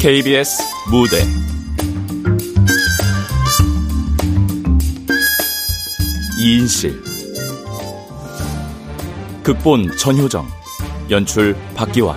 KBS 무대. 이인실. 극본 전효정. 연출 박기환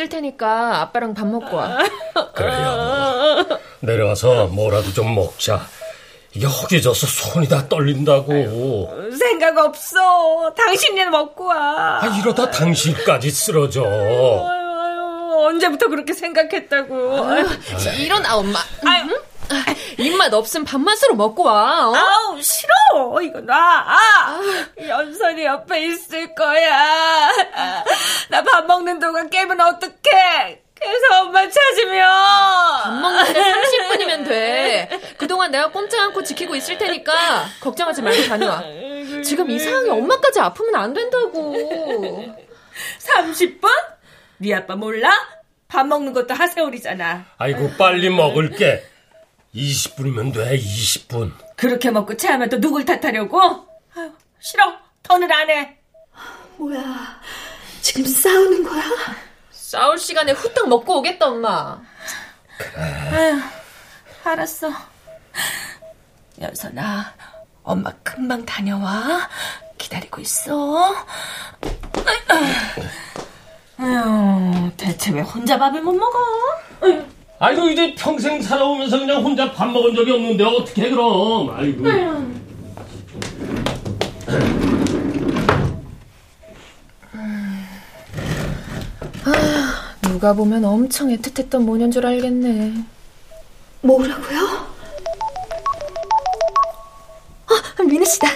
을 테니까 아빠랑 밥 먹고 와. 그래요. 내려와서 뭐라도 좀 먹자. 이게 허기져서 손이 다 떨린다고. 아유, 생각 없어. 당신이 먹고 와. 아, 이러다 당신까지 쓰러져. 아유, 아유, 언제부터 그렇게 생각했다고. 아유, 일어나, 엄마. 아유. 입맛 없음 밥맛으로 먹고 와. 어? 아우 싫어. 이거 나. 아, 연선이 옆에 있을 거야. 나 밥 먹는 동안 깨면 어떡해? 그래서 엄마 찾으면 밥 먹는데 30분이면 돼. 그동안 내가 꼼짝 않고 지키고 있을 테니까 걱정하지 말고 다녀와. 지금 이 상황에 엄마까지 아프면 안 된다고. 30분? 네 아빠 몰라? 밥 먹는 것도 하세월이잖아. 아이고 빨리 먹을게. 20분이면 돼, 20분. 그렇게 먹고 체하면 또 누굴 탓하려고? 아유, 싫어. 더는 안 해. 뭐야. 지금 싸우는 거야? 싸울 시간에 후딱 먹고 오겠다, 엄마. 그래. 아유, 알았어. 여선아, 엄마 금방 다녀와. 기다리고 있어. 아유, 대체 왜 혼자 밥을 못 먹어? 아유. 아이고 이제 평생 살아오면서 그냥 혼자 밥 먹은 적이 없는데 어떻게 그럼? 아이고. 아, 누가 보면 엄청 애틋했던 모녀인 줄 알겠네. 뭐라고요? 어, 민우 씨다.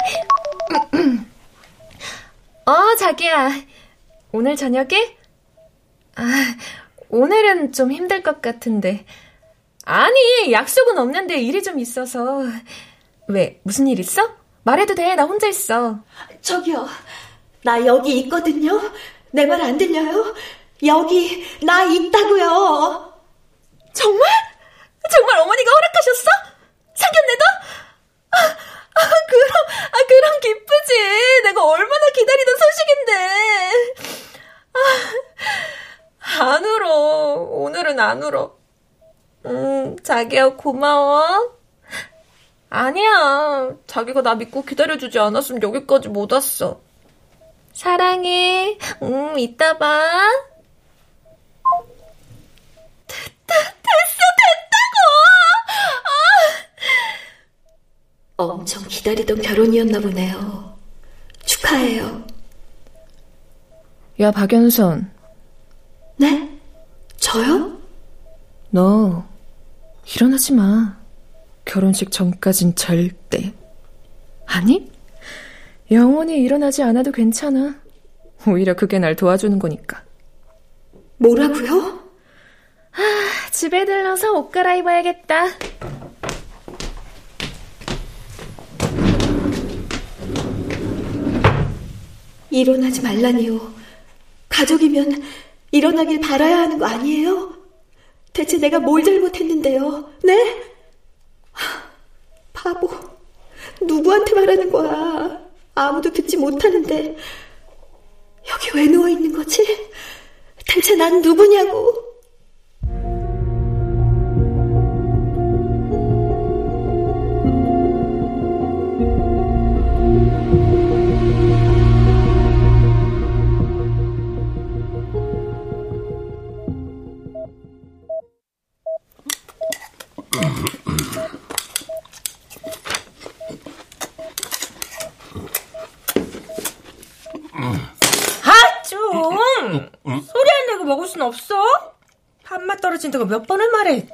어, 자기야. 오늘 저녁에? 아, 오늘은 좀 힘들 것 같은데. 아니, 약속은 없는데 일이 좀 있어서. 왜, 무슨 일 있어? 말해도 돼, 나 혼자 있어. 저기요, 나 여기 있거든요? 내 말 안 들려요? 여기, 나 있다고요. 정말? 정말 어머니가 허락하셨어? 상견례도? 아, 아, 그, 아, 그럼 기쁘지. 내가 얼마나 기다리던 소식인데. 아, 안 울어. 오늘은 안 울어. 음, 자기야, 고마워. 아니야. 자기가 나 믿고 기다려주지 않았으면 여기까지 못 왔어. 사랑해. 음, 이따 봐. 됐다, 됐어, 됐다고! 아! 엄청 기다리던 결혼이었나 보네요. 축하해요. 야, 박연선. 네? 저요? 너, 일어나지 마. 결혼식 전까진 절대. 아니? 영원히 일어나지 않아도 괜찮아. 오히려 그게 날 도와주는 거니까. 뭐라고요? 아, 집에 들러서 옷 갈아입어야겠다. 일어나지 말라니요. 가족이면 일어나길 바라야 하는 거 아니에요? 대체 내가 뭘 잘못했는데요? 네? 바보. 누구한테 말하는 거야? 아무도 듣지 못하는데. 여기 왜 누워 있는 거지? 대체 난 누구냐고? 떨어진다고 몇 번을 말해.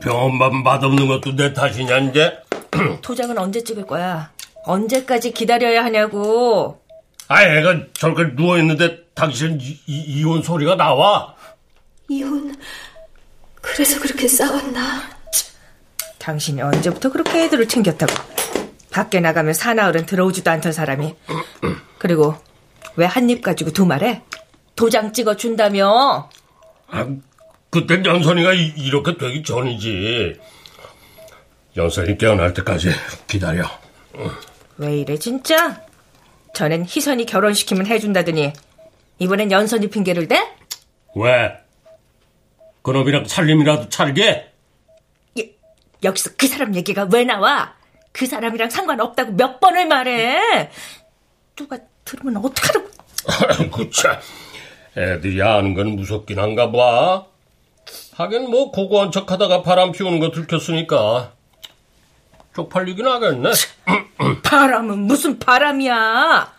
병원밥 맛없는 것도 내 탓이냐 이제? 도장은 언제 찍을 거야? 언제까지 기다려야 하냐고. 아, 애가 저렇게 누워있는데 당신 이, 이, 혼 소리가 나와? 이혼, 그래서 그렇게 싸웠나? 당신이 언제부터 그렇게 애들을 챙겼다고. 밖에 나가면 사나흘은 들어오지도 않던 사람이. 그리고 왜 한 입 가지고 두 말해? 도장 찍어 준다며. 아, 그땐 연선이가 이, 렇게 되기 전이지. 연선이 깨어날 때까지 기다려. 왜 이래 진짜? 전엔 희선이 결혼시키면 해준다더니 이번엔 연선이 핑계를 대? 왜? 그놈이랑 살림이라도 차리게? 여, 여기서 그 사람 얘기가 왜 나와? 그 사람이랑 상관없다고 몇 번을 말해? 누가 들으면 어떡하라고? 아이고 참. 애들이 아는 건 무섭긴 한가 봐. 하긴 뭐 고고한 척 하다가 바람 피우는 거 들켰으니까 쪽팔리긴 하겠네. 바람은 무슨 바람이야.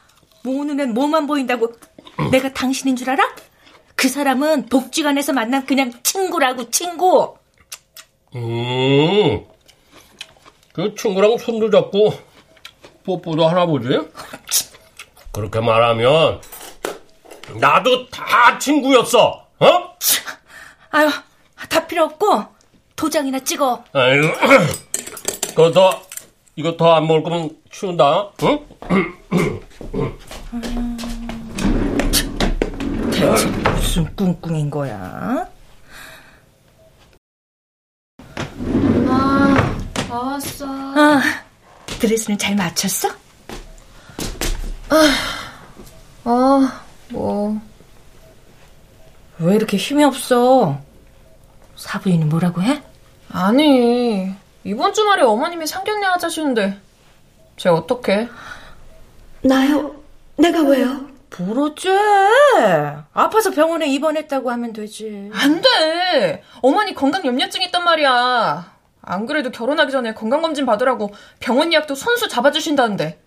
모는 애 뭐만 보인다고 내가 당신인 줄 알아? 그 사람은 복지관에서 만난 그냥 친구라고 친구. 음, 그 친구랑 손도 잡고 뽀뽀도 하나 보지? 그렇게 말하면 나도 다 친구였어. 어? 아유, 다 필요 없고 도장이나 찍어. 아유, 그거 더 이거 더 안 먹을 거면 치운다. 응? 대체 무슨 꿍꿍인 거야? 엄마, 다 왔어. 아, 드레스는 잘 맞췄어? 아, 어. 뭐. 왜 이렇게 힘이 없어? 사부인이 뭐라고 해? 아니, 이번 주말에 어머님이 상견례 하자시는데, 쟤 어떡해? 나요? 내가 왜요? 부러지. 아파서 병원에 입원했다고 하면 되지. 안 돼! 어머니 건강 염려증 있단 말이야. 안 그래도 결혼하기 전에 건강검진 받으라고 병원 예약도 손수 잡아주신다는데.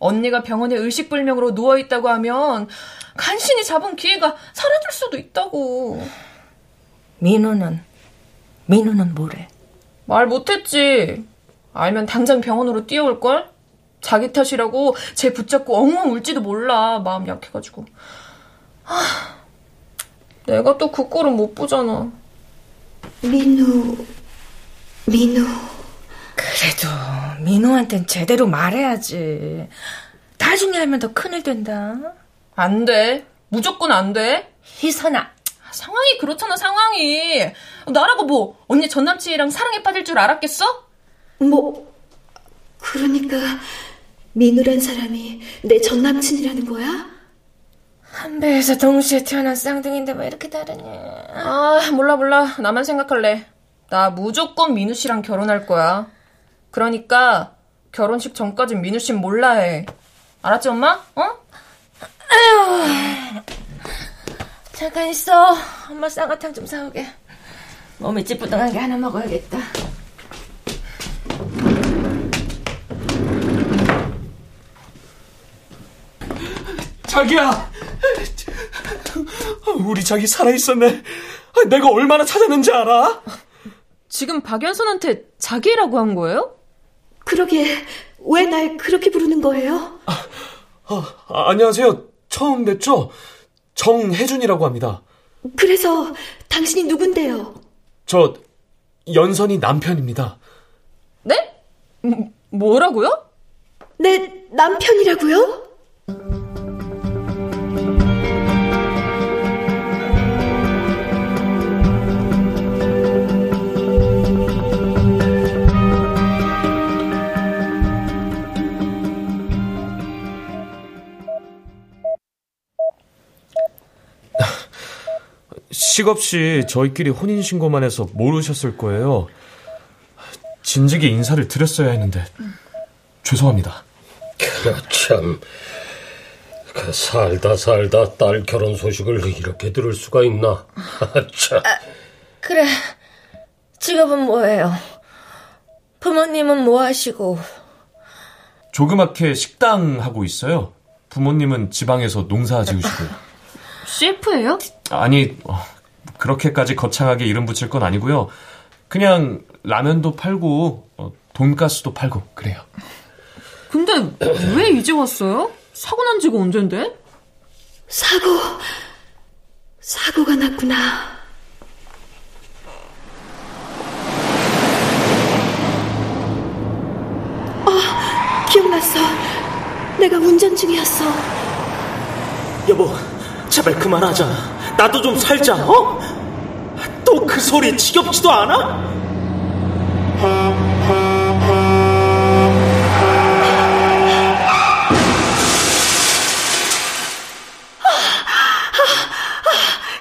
언니가 병원에 의식불명으로 누워있다고 하면 간신히 잡은 기회가 사라질 수도 있다고. 민우는, 민우는 뭐래? 말 못했지. 알면 당장 병원으로 뛰어올걸? 자기 탓이라고 쟤 붙잡고 엉엉 울지도 몰라. 마음 약해가지고. 하, 내가 또 그 꼴은 못 보잖아. 민우, 민우. 그래도 민우한텐 제대로 말해야지. 나중에 하면 더 큰일 된다. 안 돼. 무조건 안 돼. 희선아. 상황이 그렇잖아, 상황이. 나라고 뭐, 언니 전 남친이랑 사랑에 빠질 줄 알았겠어? 뭐, 그러니까 민우란 사람이 내 전 남친이라는 거야? 한 배에서 동시에 태어난 쌍둥이인데 왜 이렇게 다르냐. 아, 몰라, 몰라. 나만 생각할래. 나 무조건 민우 씨랑 결혼할 거야. 그러니까 결혼식 전까진 민우 씨는 몰라 해. 알았지, 엄마? 어? 아휴. 잠깐 있어. 엄마 쌍화탕 좀 사오게. 몸이 찌뿌둥한 게 하나 먹어야겠다. 자기야! 우리 자기 살아있었네. 내가 얼마나 찾았는지 알아? 지금 박연선한테 자기라고 한 거예요? 그러게, 왜 날 그렇게 부르는 거예요? 아, 아, 안녕하세요. 처음 뵙죠? 정혜준이라고 합니다. 그래서 당신이 누군데요? 저 연선이 남편입니다. 네? 음, 뭐라고요? 내 남편이라고요? 식없이 저희끼리 혼인신고만 해서 모르셨을 거예요. 진즉에 인사를 드렸어야 했는데 죄송합니다. 참, 그 살다 살다 딸 결혼 소식을 이렇게 들을 수가 있나? 참. 아, 그래, 직업은 뭐예요? 부모님은 뭐 하시고? 조그맣게 식당 하고 있어요. 부모님은 지방에서 농사 지으시고요. 셰프예요? 아니, 어, 그렇게까지 거창하게 이름 붙일 건 아니고요. 그냥 라면도 팔고 어, 돈가스도 팔고 그래요. 근데 왜 이제 왔어요? 사고 난 지가 언젠데? 사고 사고가 났구나. 아, 기억났어. 내가 운전 중이었어. 여보, 제발 그만하자. 나도 좀 살자, 어? 또 그 소리 지겹지도 않아?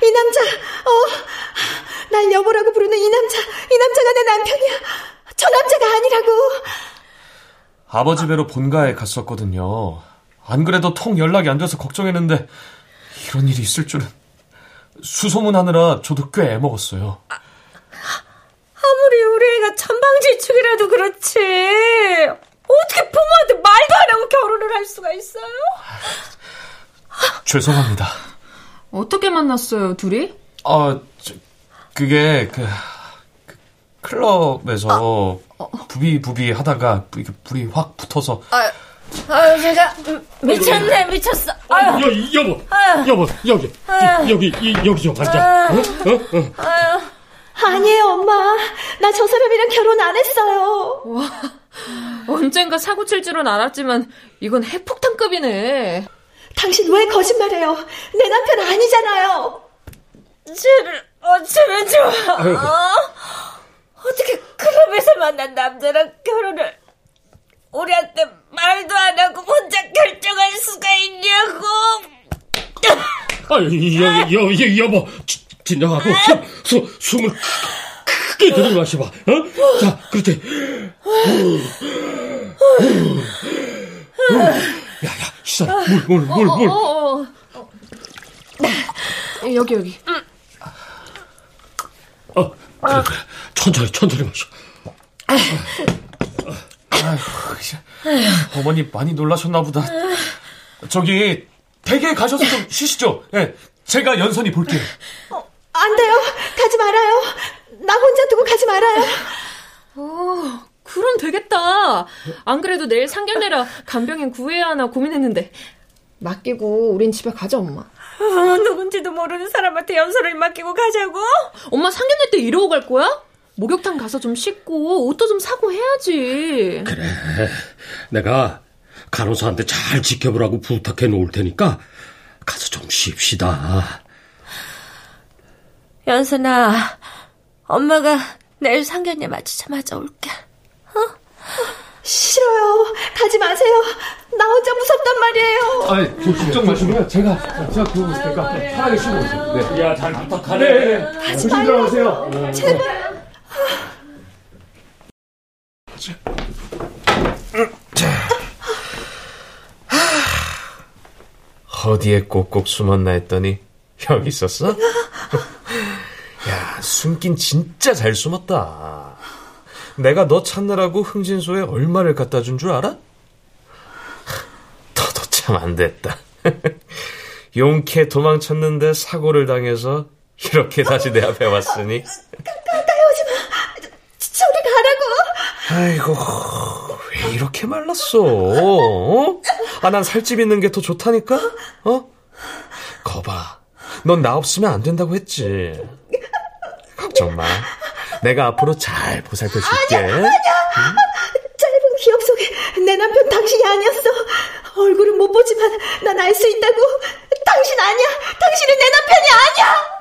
이 남자, 어, 날 여보라고 부르는 이 남자, 이 남자가 내 남편이야. 저 남자가 아니라고. 아버지 배로 본가에 갔었거든요. 안 그래도 통 연락이 안 돼서 걱정했는데 이런 일이 있을 줄은 수소문하느라 저도 꽤 애먹었어요. 아, 아무리 우리 애가 천방지축이라도 그렇지 어떻게 부모한테 말도 안 하고 결혼을 할 수가 있어요? 죄송합니다. 어떻게 만났어요, 둘이? 아, 저, 그게 그, 그 클럽에서 아, 어. 부비부비 하다가 불이 확 붙어서 아, 아유, 제가 미쳤네, 미쳤어. 아유. 여, 여보, 아유. 여보, 여기, 아유. 여기, 이, 여기 좀 앉아. 어? 어? 어? 아유. 아니에요, 엄마. 나 저 사람이랑 결혼 안 했어요. 와, 언젠가 사고 칠 줄은 알았지만 이건 핵폭탄급이네. 당신 왜 거짓말해요? 내 남편 아니잖아요. 쟤를 어쩌면 좋아. 어? 어떻게 클럽에서 만난 남자랑 결혼을 우리한테 말도 안 하고 혼자 결정할 수가 있냐고. 아, 여, 여, 여, 여보, 진정하고 숨, 수, 숨을 크게 들이 마셔봐. 어? 자, 그렇지. 야 야, 시선 물, 물, 물, 물. 어, 어, 어. 여기 여기. 어, 그래, 그래. 천천히, 천천히 마셔. 아휴, 어머니 많이 놀라셨나 보다. 저기 댁에 가셔서 좀 쉬시죠. 예, 제가 연선이 볼게요. 어, 안 돼요. 가지 말아요. 나 혼자 두고 가지 말아요. 어, 그럼 되겠다. 안 그래도 내일 상견례라 간병인 구해야 하나 고민했는데 맡기고 우린 집에 가자 엄마. 어, 누군지도 모르는 사람한테 연설을 맡기고 가자고? 엄마 상견례 때 이러고 갈 거야? 목욕탕 가서 좀 씻고 옷도 좀 사고 해야지. 그래. 내가 간호사한테 잘 지켜보라고 부탁해 놓을 테니까 가서 좀 쉽시다. 연선아, 엄마가 내일 상견례 마치자마자 올게. 어? 싫어요. 가지 마세요. 나 혼자 무섭단 말이에요. 아니, 좀 걱정 마시고요. 제가, 제가 그, 제가 편하게 쉬고 있어요. 네. 야, 잘 부탁하네. 네. 가지 마요. 제발. 어디에 꼭꼭 숨었나 했더니 여기 있었어? 야, 숨긴 진짜 잘 숨었다. 내가 너 찾느라고 흥진소에 얼마를 갖다 준 줄 알아? 너도 참 안 됐다. 용케 도망쳤는데 사고를 당해서 이렇게 다시 내 앞에 왔으니. 가까이 오지 마. 저리 가라고. 아이고, 왜 이렇게 말랐어? 어? 아, 난 살집 있는 게 더 좋다니까? 어? 거봐. 넌 나 없으면 안 된다고 했지. 걱정 마. 내가 앞으로 잘 보살펴 줄게. 아니야, 아니야. 응? 짧은 기억 속에 내 남편 당신이 아니었어. 얼굴은 못 보지만 난 알 수 있다고. 당신 아니야. 당신은 내 남편이 아니야.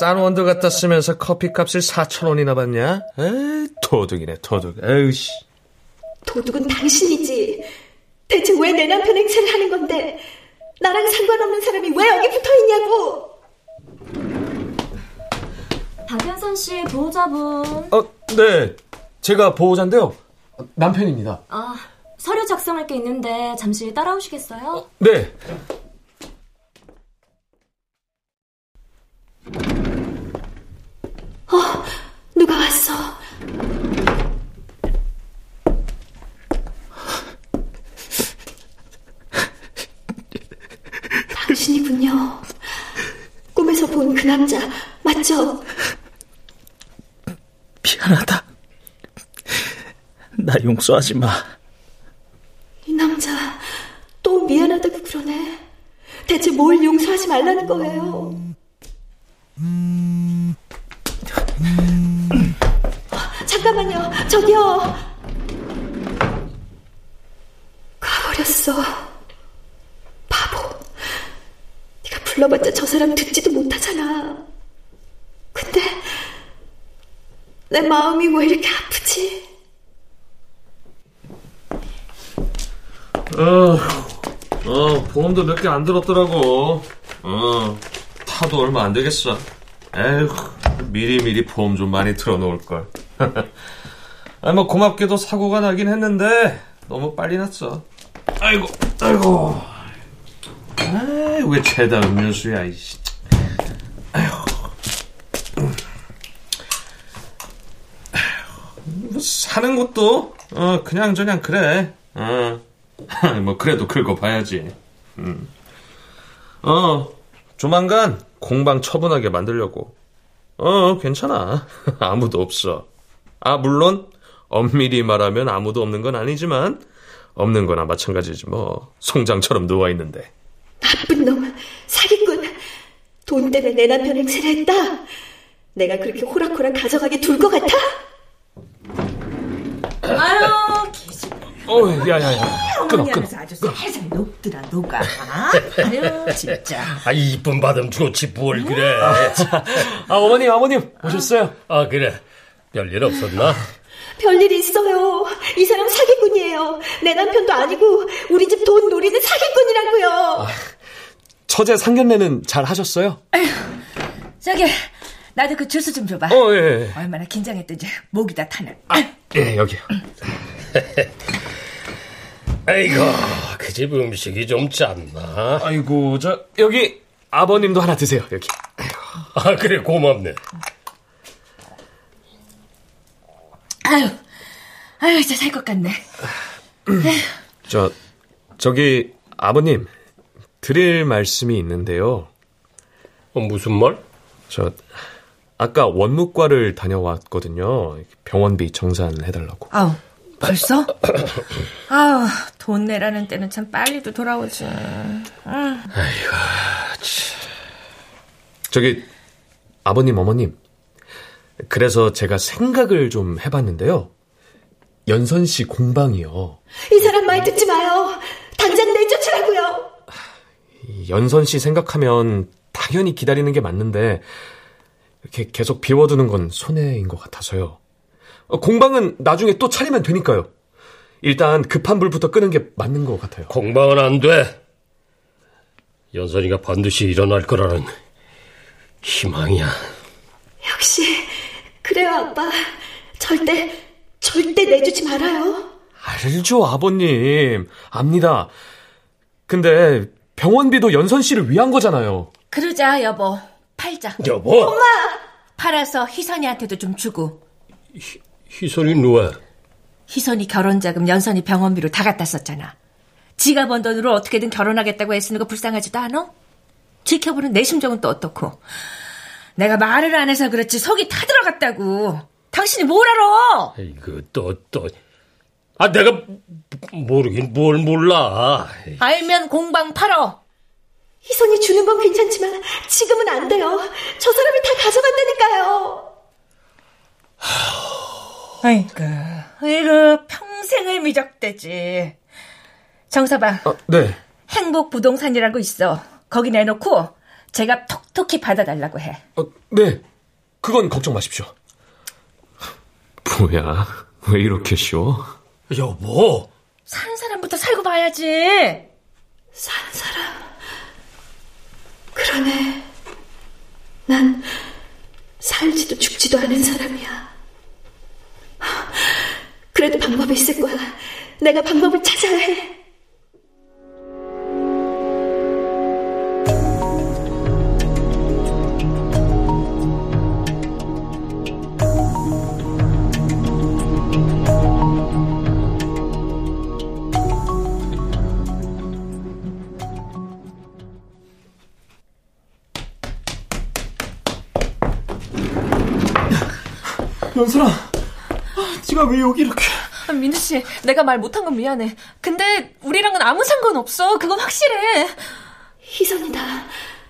싼 원두 갖다 쓰면서 커피값을 4천 원이나 받냐? 에이, 도둑이네 도둑. 에이씨. 도둑은 당신이지. 대체 왜 내 남편 행세를 하는 건데 나랑 상관없는 사람이 왜 여기 붙어 있냐고. 박현선 씨 보호자분. 어, 네. 제가 보호자인데요. 남편입니다. 아, 서류 작성할 게 있는데 잠시 따라오시겠어요? 어, 네. 어, 누가 왔어? 당신이군요. 꿈에서 본 그 남자, 맞죠? 미안하다. 나 용서하지 마. 이 남자, 또 미안하다고 그러네. 대체 뭘 용서하지 말라는 거예요? 잠깐만요. 저기요. 가버렸어. 바보. 네가 불러봤자 저 사람 듣지도 못하잖아. 근데 내 마음이 왜 이렇게 아프지? 어, 어 보험도 몇 개 안 들었더라고. 어, 타도 얼마 안 되겠어. 에휴, 미리미리 보험 좀 많이 틀어놓을 걸. 아, 뭐 고맙게도 사고가 나긴 했는데 너무 빨리 났어. 아이고, 아이고. 아, 왜 죄다 음료수야, 이씨. 아휴. 뭐 사는 것도 어 그냥 저냥 그래. 어. 뭐 그래도 긁어 봐야지. 음. 어 조만간 공방 처분하게 만들려고. 어 괜찮아. 아무도 없어. 아, 물론, 엄밀히 말하면 아무도 없는 건 아니지만, 없는 거나 마찬가지지 뭐. 송장처럼 누워 있는데. 나쁜 놈, 사기꾼. 돈 때문에 내 남편 행세를 했다. 내가 그렇게 호락호락 가져가게 둘 것 같아? 아유, 기집. 어, 야야야. 끊어, 끊어. 아주 살살 녹더라, 녹아. 아유, 진짜. 아, 이쁜 받음 좋지, 뭘 그래. 아, 어머님, 어머님, 오셨어요? 아, 그래. 별일 없었나? 별일이 있어요. 이 사람 사기꾼이에요. 내 남편도 아니고 우리 집 돈 노리는 사기꾼이라고요. 아, 처제 상견례는 잘 하셨어요? 아휴, 저기 나도 그 주스 좀 줘봐. 어, 예. 예. 얼마나 긴장했던지 목이 다 타네. 아, 예, 여기요. 아이고, 그 집 음식이 좀 짰나? 아이고, 저 여기 아버님도 하나 드세요. 여기. 아이고. 아, 그래 고맙네. 아유, 아유, 진짜 살것 같네. 저, 저기, 아버님, 드릴 말씀이 있는데요. 어, 무슨 말? 저, 아까 원무과를 다녀왔거든요. 병원비 정산해달라고. 아우, 벌써? 아우, 돈 내라는 때는 참 빨리도 돌아오지. 아이고, 저기, 아버님, 어머님. 그래서 제가 생각을 좀 해봤는데요. 연선 씨 공방이요. 이 사람 말 듣지 마요. 당장 내쫓으라고요. 연선 씨 생각하면 당연히 기다리는 게 맞는데 이렇게 계속 비워두는 건 손해인 것 같아서요. 어, 공방은 나중에 또 차리면 되니까요. 일단 급한 불부터 끄는 게 맞는 것 같아요. 공방은 안 돼. 연선이가 반드시 일어날 거라는 희망이야. 역시 그래요 아빠. 절대 절대 내주지 말아요. 알죠 아버님. 압니다. 근데 병원비도 연선 씨를 위한 거잖아요. 그러자 여보. 팔자. 여보. 엄마. 팔아서 희선이한테도 좀 주고. 희, 희선이 누가? 희선이 결혼자금 연선이 병원비로 다 갖다 썼잖아. 지가 번 돈으로 어떻게든 결혼하겠다고 애쓰는 거 불쌍하지도 않아? 지켜보는 내 심정은 또 어떻고. 내가 말을 안 해서 그렇지 속이 타 들어갔다고. 당신이 뭘 알아? 이거 또 또. 아 내가 모르긴 뭘 몰라. 알면 공방 팔어. 희선이 주는 건 괜찮지만 지금은 안 돼요. 저 사람이 다 가져간다니까요. 아이고, 이거 평생을 미적대지. 정서방. 어, 네. 행복 부동산이라고 있어. 거기 내놓고 제가 톡톡히 받아달라고 해. 어, 네. 그건 걱정 마십시오. 뭐야, 왜 이렇게 쉬워? 여보. 사는 사람부터 살고 봐야지. 사는 사람. 그러네. 난 살지도 죽지도 않은 사람이야. 그래도 방법이 있을 거야. 내가 방법을 찾아야 해. 연선아, 네가 왜 여기 이렇게? 아, 민우 씨, 내가 말 못한 건 미안해. 근데 우리랑은 아무 상관 없어. 그건 확실해. 희선이다.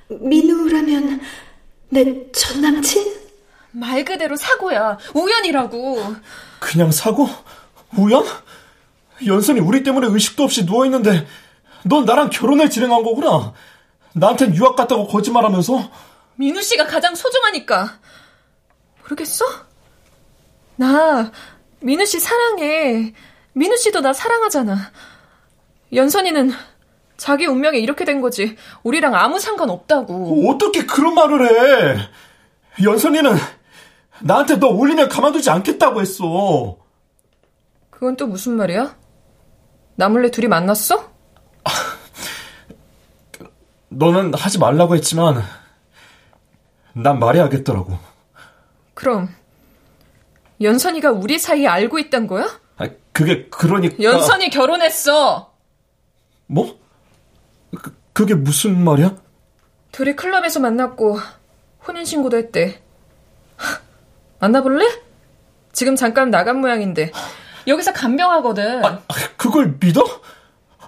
민우라면 내 전 남친? 말 그대로 사고야. 우연이라고. 그냥 사고? 우연? 연선이 우리 때문에 의식도 없이 누워있는데 넌 나랑 결혼을 진행한 거구나. 나한텐 유학 갔다고 거짓말하면서. 민우 씨가 가장 소중하니까. 모르겠어? 나 민우 씨 사랑해. 민우 씨도 나 사랑하잖아. 연선이는 자기 운명에 이렇게 된 거지. 우리랑 아무 상관 없다고. 어떻게 그런 말을 해? 연선이는 나한테 너 올리면 가만두지 않겠다고 했어. 그건 또 무슨 말이야? 나 몰래 둘이 만났어? 너는 하지 말라고 했지만 난 말해야겠더라고. 그럼 연선이가 우리 사이 알고 있단 거야? 아, 그게 그러니까 연선이 결혼했어. 뭐? 그, 그게 무슨 말이야? 둘이 클럽에서 만났고 혼인 신고도 했대. 만나볼래? 지금 잠깐 나간 모양인데 여기서 간병하거든. 아, 그걸 믿어?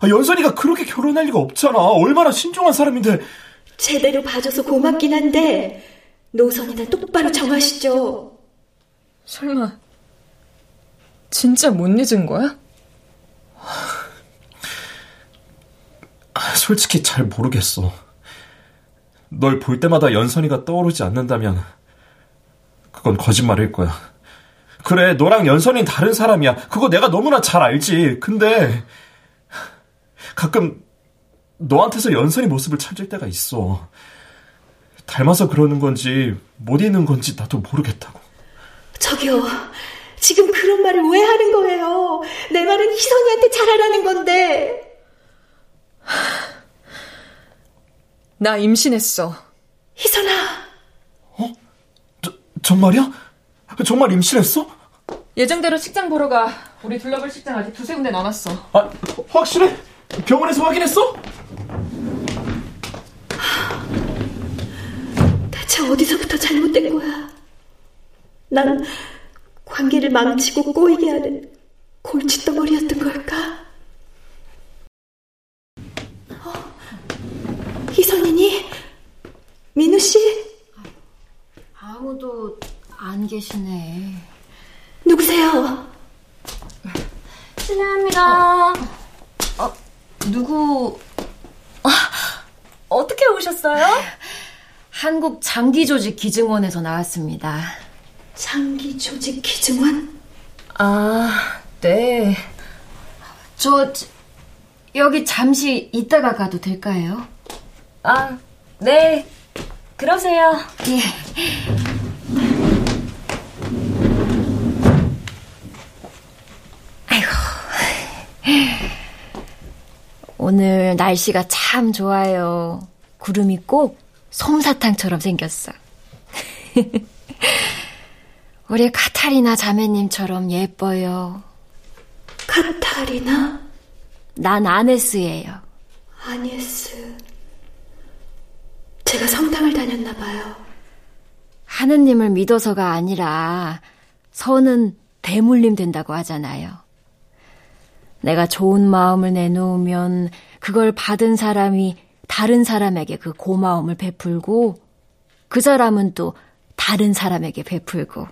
아, 연선이가 그렇게 결혼할 리가 없잖아. 얼마나 신중한 사람인데. 제대로 봐줘서 고맙긴 한데 노선이나 똑바로 정하시죠. 설마 진짜 못 잊은 거야? 아, 솔직히 잘 모르겠어. 널 볼 때마다 연선이가 떠오르지 않는다면 그건 거짓말일 거야. 그래, 너랑 연선이는 다른 사람이야. 그거 내가 너무나 잘 알지. 근데, 가끔, 너한테서 연선이 모습을 찾을 때가 있어. 닮아서 그러는 건지, 못 있는 건지 나도 모르겠다고. 저기요. 지금 그런 말을 왜 하는 거예요? 내 말은 희선이한테 잘하라는 건데. 나 임신했어. 희선아. 어? 저, 정말이야? 정말 임신했어? 예정대로 식장 보러 가. 우리 둘러볼 식장 아직 두세 군데 남았어. 아, 확실해? 병원에서 확인했어? 대체 어디서부터 잘못된 거야? 난 관계를 망치고 꼬이게 하는 골칫덩어리였던 걸까? 어, 희선이니? 민우 씨? 아무도 안 계시네. 누구세요? 실례합니다. 어, 누구? 아, 어떻게 오셨어요? 한국 장기조직 기증원에서 나왔습니다. 장기 조직 기증원? 아, 네. 저, 저 여기 잠시 있다가 가도 될까요? 아, 네. 그러세요. 예. 오늘 날씨가 참 좋아요. 구름이 꼭 솜사탕처럼 생겼어. 우리 카타리나 자매님처럼 예뻐요. 카타리나? 난 아네스예요. 아네스. 제가 성당을 다녔나 봐요. 하느님을 믿어서가 아니라 선은 대물림 된다고 하잖아요. 내가 좋은 마음을 내놓으면 그걸 받은 사람이 다른 사람에게 그 고마움을 베풀고 그 사람은 또 다른 사람에게 베풀고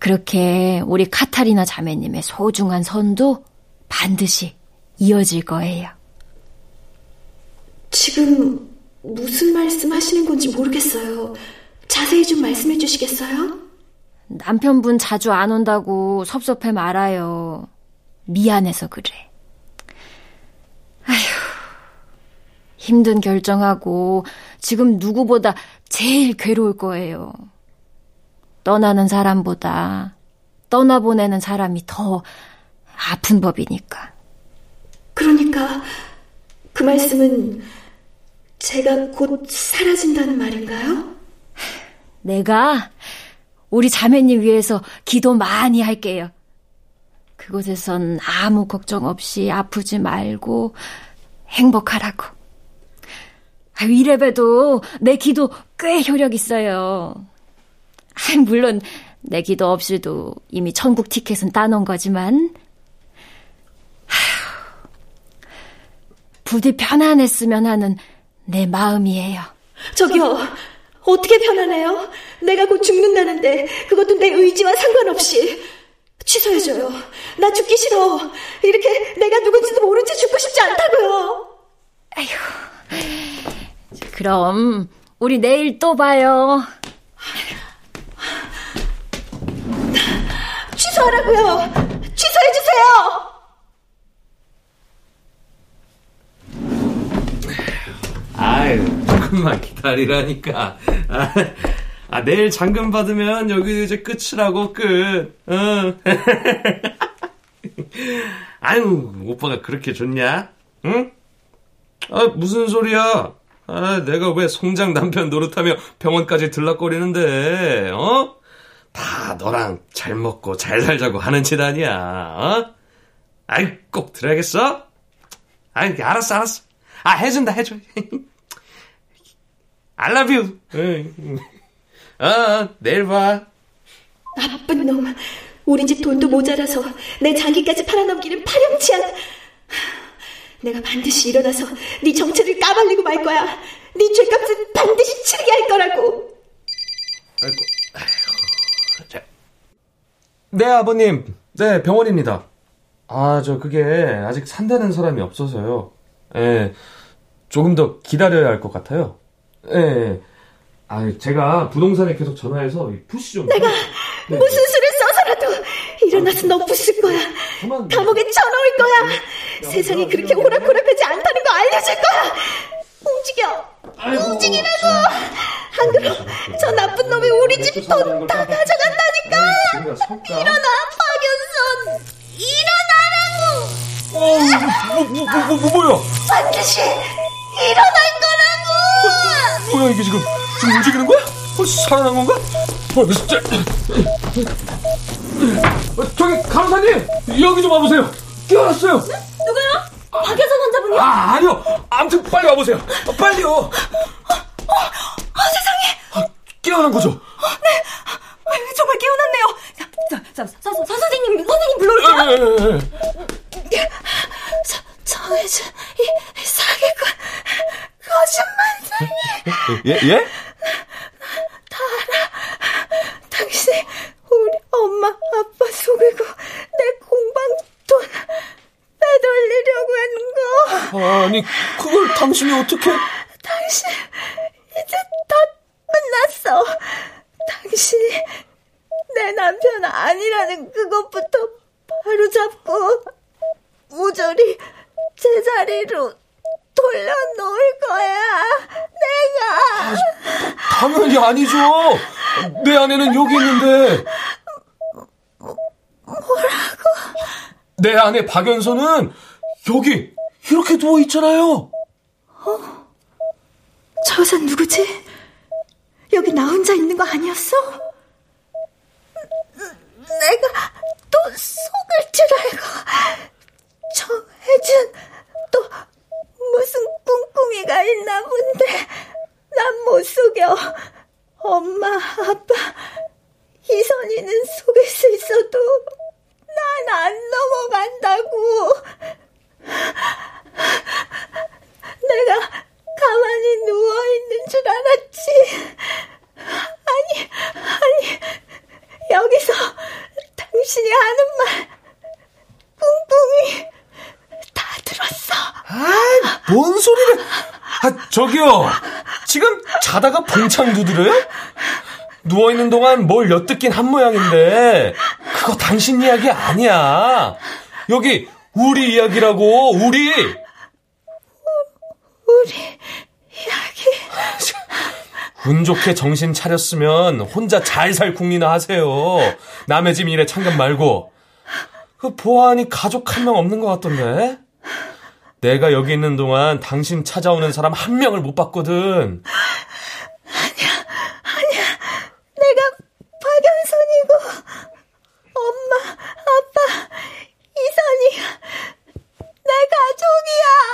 그렇게 우리 카타리나 자매님의 소중한 선도 반드시 이어질 거예요. 지금 무슨 말씀 하시는 건지 모르겠어요. 자세히 좀 말씀해 주시겠어요? 남편분 자주 안 온다고 섭섭해 말아요. 미안해서 그래. 아휴, 힘든 결정하고 지금 누구보다 제일 괴로울 거예요. 떠나는 사람보다 떠나보내는 사람이 더 아픈 법이니까. 그러니까 그 말씀은 제가 곧 사라진다는 말인가요? 내가 우리 자매님 위해서 기도 많이 할게요. 그곳에선 아무 걱정 없이 아프지 말고 행복하라고. 아, 이래봬도 내 기도 꽤 효력 있어요. 아, 물론 내 기도 없이도 이미 천국 티켓은 따놓은 거지만 부디 편안했으면 하는 내 마음이에요. 저기요, 어떻게 편안해요? 내가 곧 죽는다는데 그것도 내 의지와 상관없이 취소해줘요. 나 죽기 싫어. 이렇게 내가 누군지도 모른 채 죽고 싶지 않다고요. 아휴. 그럼 우리 내일 또 봐요. 취소하라고요. 취소해 주세요. 아유, 조금만 기다리라니까. 아, 아, 내일 잔금 받으면 여기 이제 끝이라고, 끝. 어. 아유, 오빠가 그렇게 좋냐? 응? 아, 무슨 소리야? 아, 내가 왜 송장 남편 노릇하며 병원까지 들락거리는데, 어? 다 너랑 잘 먹고 잘 살자고 하는 짓 아니야, 어? 아이, 꼭 들어야겠어? 아이, 알았어, 알았어. 아, 해준다, 해줘. I love you. 어, 내일 봐. 나쁜 놈. 우리 집 돈도 모자라서 내 장기까지 팔아넘기는 파렴치한. 내가 반드시 일어나서 네 정체를 까발리고 말 거야. 네 죄값은 반드시 치르게 할 거라고. 아이고. 네, 아버님. 네, 병원입니다. 아, 저 그게 아직 산다는 사람이 없어서요. 예, 조금 더 기다려야 할 것 같아요. 예, 아, 제가 부동산에 계속 전화해서 푸시 좀. 내가 네. 무슨 수를 써서라도 일어나서 너 부술 거야. 가만- 감옥에 쳐넣을 거야. 세상이 그렇게 호락호락하지 않다는 거 알려줄 거야. 움직여. 움직이라고. 안 그럼 저 나쁜 놈이 우리 집 돈 다 가져간다니까. 일어나 박연선. 일어나라고. 어, 뭐, 뭐, 뭐, 뭐, 뭐, 뭐야? 반드시 일어날 거라고. 뭐야, 이게 지금, 지금 움직이는 거야? 어, 살아난 건가? 어, 진짜. 어, 저기, 간호사님! 여기 좀 와보세요. 깨어났어요. 누구요? 박여선 환자분이요? 아, 아니요. 아무튼 빨리 와보세요. 어, 빨리요. 아, 세상에! 깨어난 거죠? 아, 정말 깨어났네요. 자, 자, 자, 서, 서, 서, 선생님, 선생님 불러올게요. 예, 예, 예. 저, 정혜준, 이, 이 사기꾼, 거짓말쟁이. 예, 예? 당신 우리 엄마 아빠 속이고 내 공방 돈 빼돌리려고 하는 거. 아니, 그걸 당신이 어떻게. 당신 이제 다 끝났어. 당신이 내 남편 아니라는 그것부터 바로 잡고 모조리 제자리로 돌려놓을 거야. 내가. 당연히 아니죠. 내 아내는 여기 있는데. 뭐라고? 내 아내 박연서는 여기 이렇게 누워 있잖아요. 저 여자 누구지? 여기 나 혼자 있는 거 아니었어? 내가 또 속을 줄 알고 정혜진 또 무슨 꿍꿍이가 있나 본데 난 못 속여 엄마 아빠 이선이는 속일 수 있어도 난 안 넘어간다고 내가 가만히 누워있는 줄 알았지. 아니, 아니, 여기서 당신이 하는 말, 뿡뿡이 다 들었어. 뭔 소리를? 아, 저기요. 지금 자다가 봉창 두드려요? 누워있는 동안 뭘 엿듣긴 한 모양인데, 그거 당신 이야기 아니야. 여기, 우리 이야기라고, 우리! 우리 이야기. 운 좋게 정신 차렸으면 혼자 잘 살 궁리나 하세요. 남의 집 일에 참견 말고. 그 보아하니 가족 한 명 없는 것 같던데? 내가 여기 있는 동안 당신 찾아오는 사람 한 명을 못 봤거든. 내가 박연선이고, 엄마, 아빠, 이선이, 내 가족이야.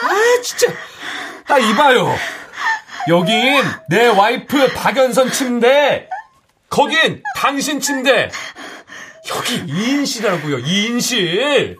아, 진짜. 아, 이봐요. 여긴 내 와이프 박연선 침대. 거긴 당신 침대. 여기 2인실이라고요, 2인실.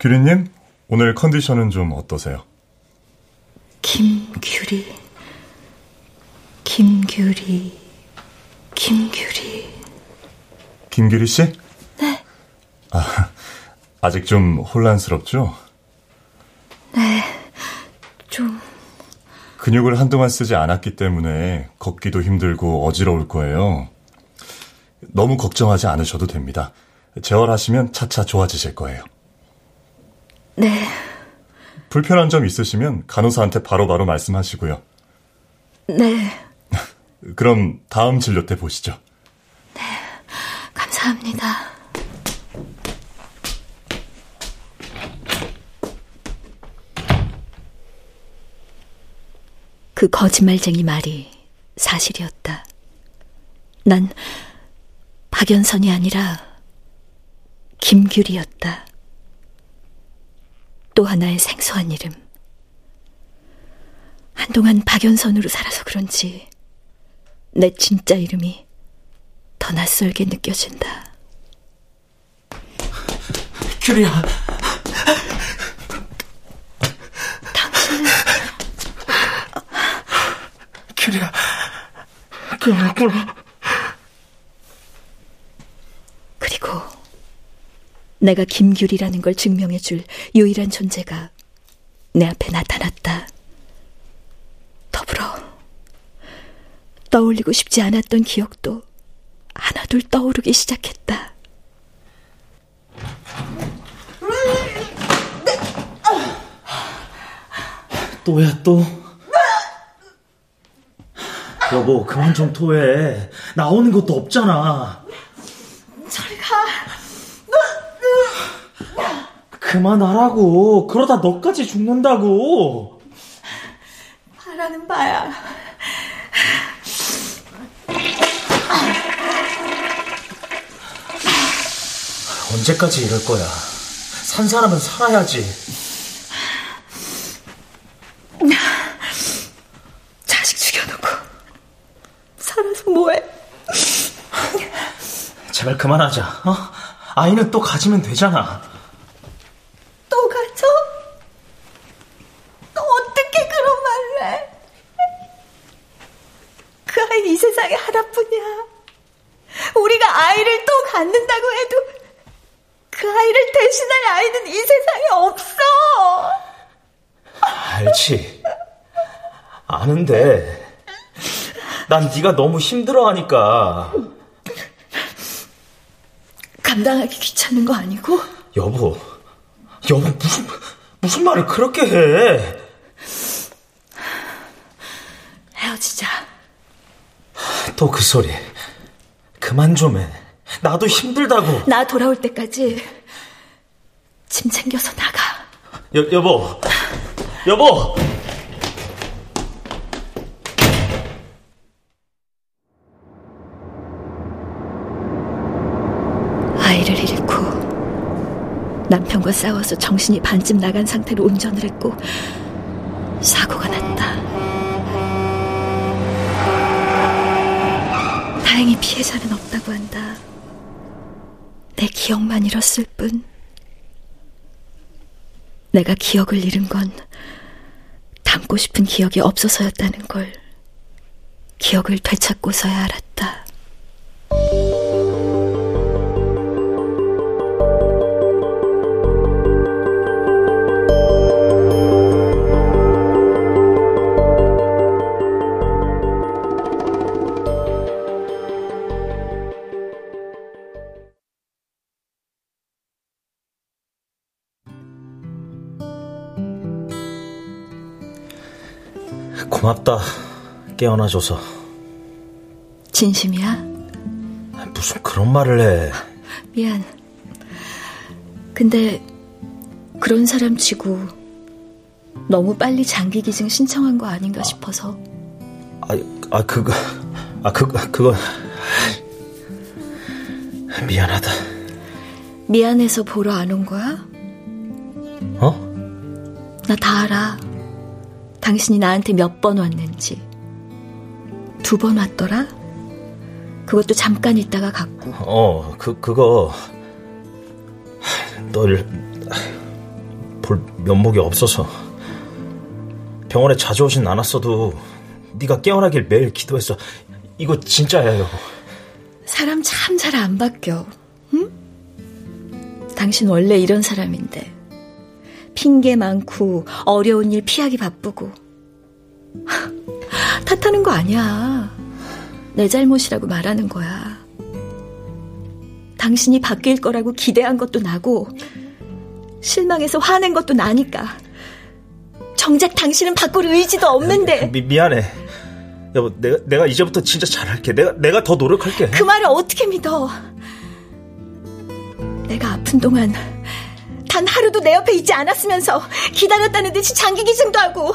규리님, 오늘 컨디션은 좀 어떠세요? 김규리, 김규리, 김규리. 김규리 씨? 네. 아, 아직 좀 혼란스럽죠? 좀, 근육을 한동안 쓰지 않았기 때문에 걷기도 힘들고 어지러울 거예요. 너무 걱정하지 않으셔도 됩니다. 재활하시면 차차 좋아지실 거예요. 네, 불편한 점 있으시면 간호사한테 바로 바로 말씀하시고요. 네, 그럼 다음 진료 때 보시죠. 감사합니다. 그 거짓말쟁이 말이 사실이었다. 난 박연선이 아니라 김규리였다. 또 하나의 생소한 이름. 한동안 박연선으로 살아서 그런지 내 진짜 이름이 더 낯설게 느껴진다. 규리야. 규리야. 그 그리고 내가 김규리라는 걸 증명해 줄 유일한 존재가 내 앞에 나타났다. 더불어 떠올리고 싶지 않았던 기억도 하나둘 떠오르기 시작했다. 또야 또. 여보 그만 좀 토해. 나오는 것도 없잖아. 저리 가. 그만하라고. 그러다 너까지 죽는다고. 바라는 바야. 언제까지 이럴 거야? 산 사람은 살아야지. 자식 죽여놓고 살아서 뭐해? 제발 그만하자. 어? 아이는 또 가지면 되잖아. 또 가져? 너 어떻게 그런 말을 해? 그 아이 이 세상에 하나뿐이야. 우리가 아이를 또 갖는다고 해도 그 아이를 대신할 아이는 이 세상에 없어. 알지. 아는데 난 네가 너무 힘들어하니까. 감당하기 귀찮은 거 아니고? 여보 여보 무슨 무슨 말을 그렇게 해? 헤어지자. 또 그 소리. 그만 좀 해. 나도 힘들다고. 나 돌아올 때까지 짐 챙겨서 나가. 여, 여보. 여보 아이를 잃고 남편과 싸워서 정신이 반쯤 나간 상태로 운전을 했고 사고가 났다. 다행히 피해자는 없다고 한다. 내 기억만 잃었을 뿐. 내가 기억을 잃은 건 담고 싶은 기억이 없어서였다는 걸 기억을 되찾고서야 알았다. 고맙다 깨어나줘서 진심이야? 무슨 그런 말을 해 미안. 근데 그런 사람 치고 너무 빨리 장기 기증 신청한 거 아닌가 싶어서 아, 아 그거 아 그거 그거 미안하다 미안해서 보러 안 온 거야? 어? 나 다 알아. 당신이 나한테 몇 번 왔는지. 두 번 왔더라? 그것도 잠깐 있다가 갔고. 어, 그, 그거, 널, 볼 면목이 없어서. 병원에 자주 오진 않았어도, 네가 깨어나길 매일 기도했어. 이거 진짜야, 여보. 사람 참 잘 안 바뀌어. 응? 당신 원래 이런 사람인데. 핑계 많고, 어려운 일 피하기 바쁘고. 탓하는 거 아니야. 내 잘못이라고 말하는 거야. 당신이 바뀔 거라고 기대한 것도 나고, 실망해서 화낸 것도 나니까. 정작 당신은 바꿀 의지도 없는데. 미, 미안해. 여보, 내가, 내가 이제부터 진짜 잘할게. 내가, 내가 더 노력할게. 그 말을 어떻게 믿어? 내가 아픈 동안 단 하루도 내 옆에 있지 않았으면서 기다렸다는 듯이 장기 기증도 하고.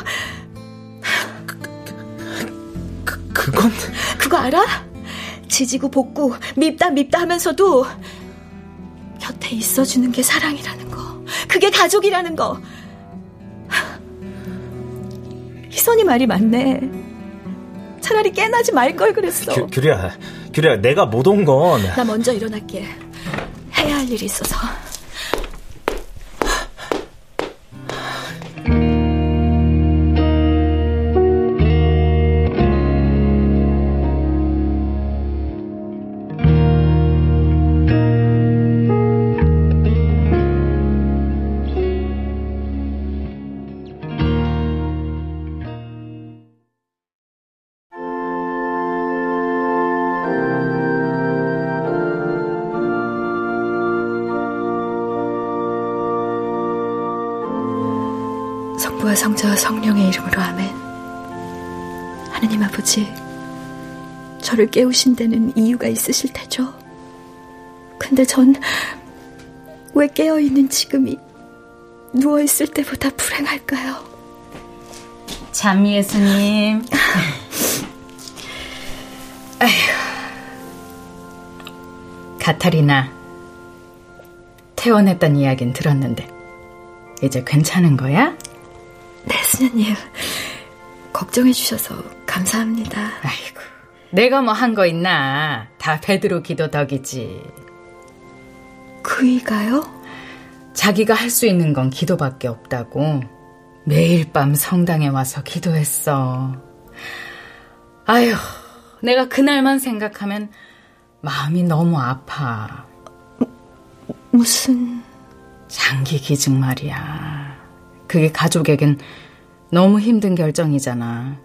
그, 그건. 그거 알아? 지지고 볶고 밉다 밉다 하면서도 곁에 있어주는 게 사랑이라는 거. 그게 가족이라는 거. 희선이 말이 맞네. 차라리 깨나지 말 걸 그랬어. 규, 규리야, 규리야, 내가 못 온 건. 나 먼저 일어날게. 해야 할 일이 있어서. 아버지와 성자와 성령의 이름으로 아멘. 하느님 아버지, 저를 깨우신 데는 이유가 있으실 테죠. 근데 전 왜 깨어있는 지금이 누워있을 때보다 불행할까요? 참 예수님. 아휴. 카타리나, 퇴원했던 이야기는 들었는데, 이제 괜찮은 거야? 네, 스녀님. 걱정해주셔서 감사합니다. 아이고, 내가 뭐 한 거 있나? 다 베드로 기도 덕이지. 그이가요? 자기가 할 수 있는 건 기도밖에 없다고 매일 밤 성당에 와서 기도했어. 아휴, 내가 그날만 생각하면 마음이 너무 아파. 무슨... 장기 기증 말이야. 그게 가족에겐 너무 힘든 결정이잖아.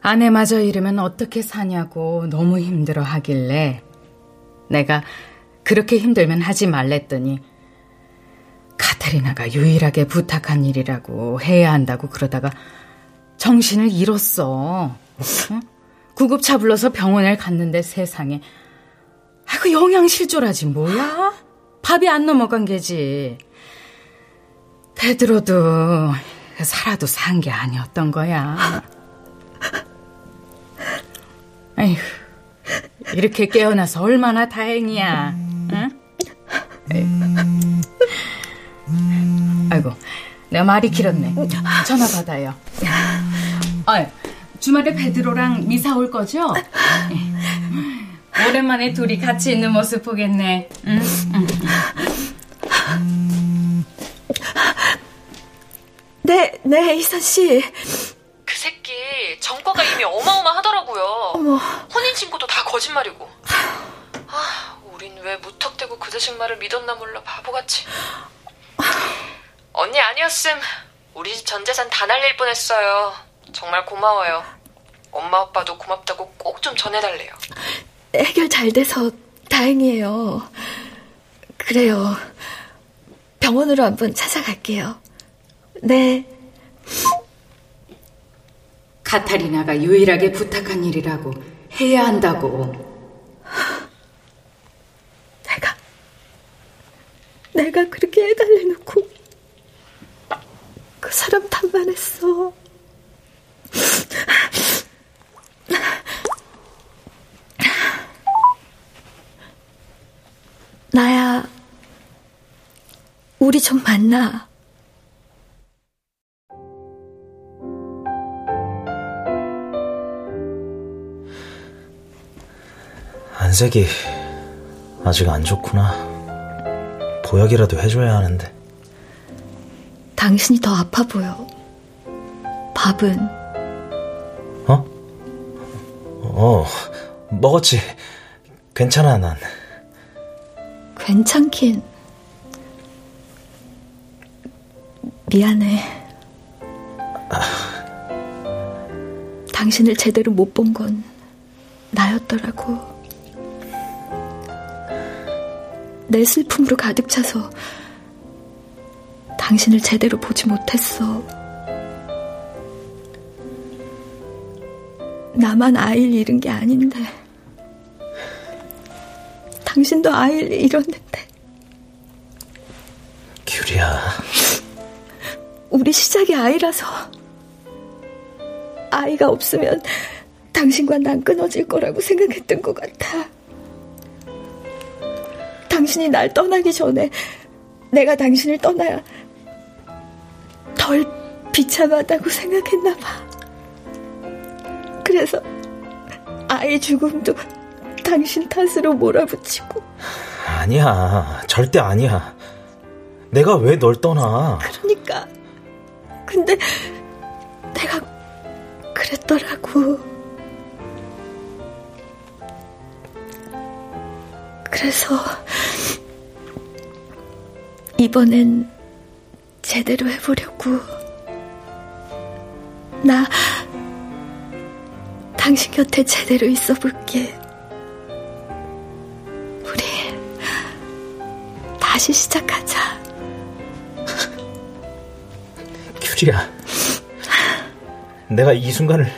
아내마저 이러면 어떻게 사냐고 너무 힘들어 하길래 내가 그렇게 힘들면 하지 말랬더니 카타리나가 유일하게 부탁한 일이라고 해야 한다고 그러다가 정신을 잃었어. 응? 구급차 불러서 병원에 갔는데 세상에 아 그 영양실조라지 뭐야? 밥이 안 넘어간 게지. 베드로도 살아도 산 게 아니었던 거야. 아휴, 이렇게 깨어나서 얼마나 다행이야. 응? 아이고, 내가 말이 길었네. 전화 받아요. 아, 주말에 베드로랑 미사 올 거죠? 오랜만에 둘이 같이 있는 모습 보겠네. 응? 네, 네, 이선 씨. 그 새끼 전과가 이미 어마어마하더라고요. 어머. 혼인 신고도 다 거짓말이고. 아, 우린 왜 무턱대고 그 자식 말을 믿었나 몰라 바보같이. 언니 아니었음 우리 집 전 재산 다 날릴 뻔했어요. 정말 고마워요. 엄마 아빠도 고맙다고 꼭 좀 전해달래요. 해결 잘 돼서 다행이에요. 그래요. 병원으로 한번 찾아갈게요. 네. 카타리나가 유일하게 부탁한 일이라고 해야 한다고. 내가, 내가 그렇게 해달래놓고 그 사람 탓만 했어. 나야, 우리 좀 만나. 안색이 아직 안 좋구나. 보약이라도 해줘야 하는데. 당신이 더 아파 보여. 밥은? 어? 어, 먹었지. 괜찮아, 난. 괜찮긴. 미안해. 당신을 제대로 못 본 건 나였더라고. 내 슬픔으로 가득 차서 당신을 제대로 보지 못했어. 나만 아이를 잃은 게 아닌데. 당신도 아이를 잃었는데. 규리야. 우리 시작이 아이라서. 아이가 없으면 당신과 난 끊어질 거라고 생각했던 것 같아. 당신이 날 떠나기 전에 내가 당신을 떠나야 덜 비참하다고 생각했나 봐. 그래서 아이 죽음도 당신 탓으로 몰아붙이고. 아니야. 절대 아니야. 내가 왜 널 떠나? 그러니까. 근데 내가 그랬더라고. 그래서 이번엔 제대로 해보려고. 나 당신 곁에 제대로 있어 볼게. 우리 다시 시작하자. 수지야. 내가 이 순간을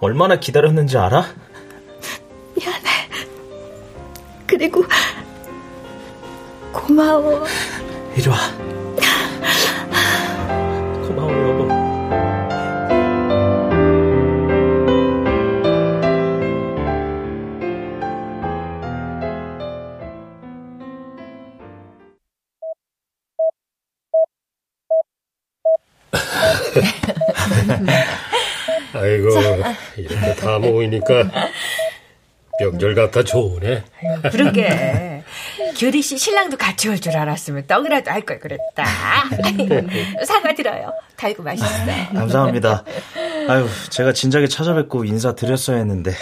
얼마나 기다렸는지 알아? 미안해. 그리고 고마워. 이리 와. 고마워, 여보. 아이고, 이렇게 다 모이니까 명절 같아 좋으네. 그러게. 규리 씨 신랑도 같이 올 줄 알았으면 떡이라도 할 걸 그랬다. 사과 들어요. 달고 맛있어요. 감사합니다. 아유, 제가 진작에 찾아뵙고 인사드렸어야 했는데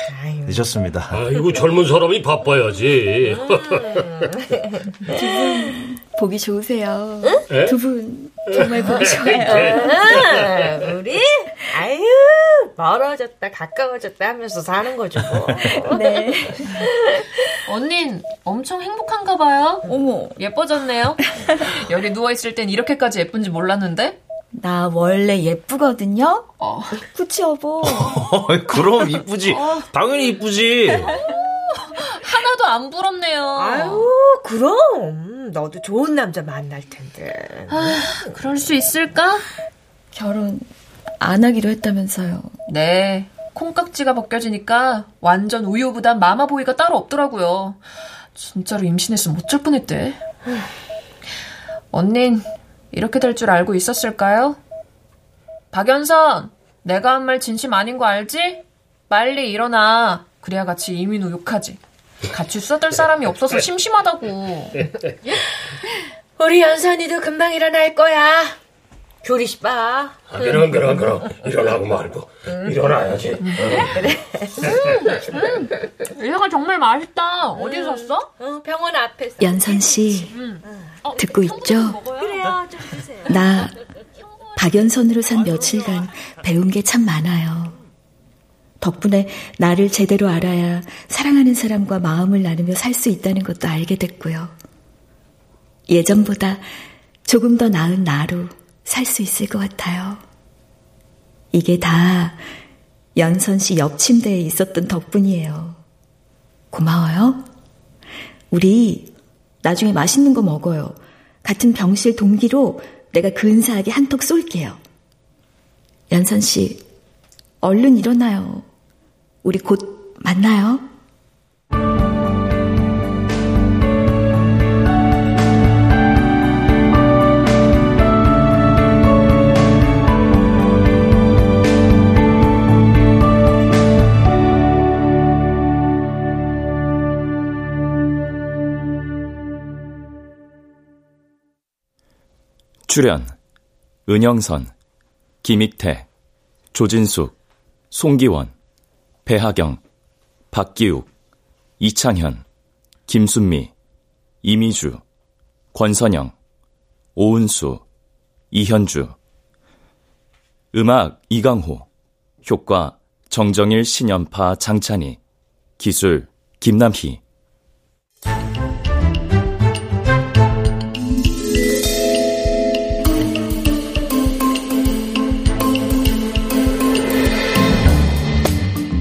늦었습니다. 아이고, 젊은 사람이 바빠야지. 보기 좋으세요. 에? 두분 정말 보기 좋아요. 아, 우리? 아유, 멀어졌다, 가까워졌다 하면서 사는 거죠. 뭐. 네. 언닌 엄청 행복한가 봐요. 어머. 예뻐졌네요. 여기 누워 있을 땐 이렇게까지 예쁜지 몰랐는데? 나 원래 예쁘거든요. 어. 그치 여보. 그럼 이쁘지. 당연히 이쁘지. 하나도 안 부럽네요. 아유, 그럼. 너도 좋은 남자 만날 텐데. 아, 그럴 수 있을까? 결혼 안 하기로 했다면서요. 네. 콩깍지가 벗겨지니까 완전 우유부단 마마보이가 따로 없더라고요. 진짜로 임신했으면 어쩔 뻔했대. 언닌, 이렇게 될 줄 알고 있었을까요? 박연선, 내가 한 말 진심 아닌 거 알지? 빨리 일어나. 그래야 같이 이민우 욕하지. 같이 써들 사람이 없어서 심심하다고. 우리 연선이도 금방 일어날 거야. 씨 봐. 아, 그럼, 그럼, 그럼. 일어나고 말고. 일어나야지. 얘가 정말 맛있다. 어디서 샀어? 어, 병원 앞에서. 연선 씨 듣고 있죠? 그래요, 좀 주세요. 나 박연선으로 산 며칠간 배운 게 참 많아요. 덕분에 나를 제대로 알아야 사랑하는 사람과 마음을 나누며 살 수 있다는 것도 알게 됐고요. 예전보다 조금 더 나은 나로 살 수 있을 것 같아요. 이게 다 연선 씨 옆 침대에 있었던 덕분이에요. 고마워요. 우리 나중에 맛있는 거 먹어요. 같은 병실 동기로 내가 근사하게 한턱 쏠게요. 연선 씨, 얼른 일어나요. 우리 곧 만나요. 출연 은영선, 김익태, 조진숙, 송기원, 배하경, 박기욱, 이창현, 김순미, 이미주, 권선영, 오은수, 이현주. 음악 이강호. 효과 정정일 신연파 장찬희. 기술 김남희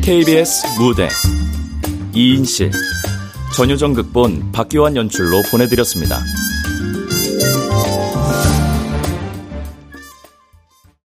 KBS 무대 이인 실 전효정 극본 박기환 연출로 보내드렸습니다.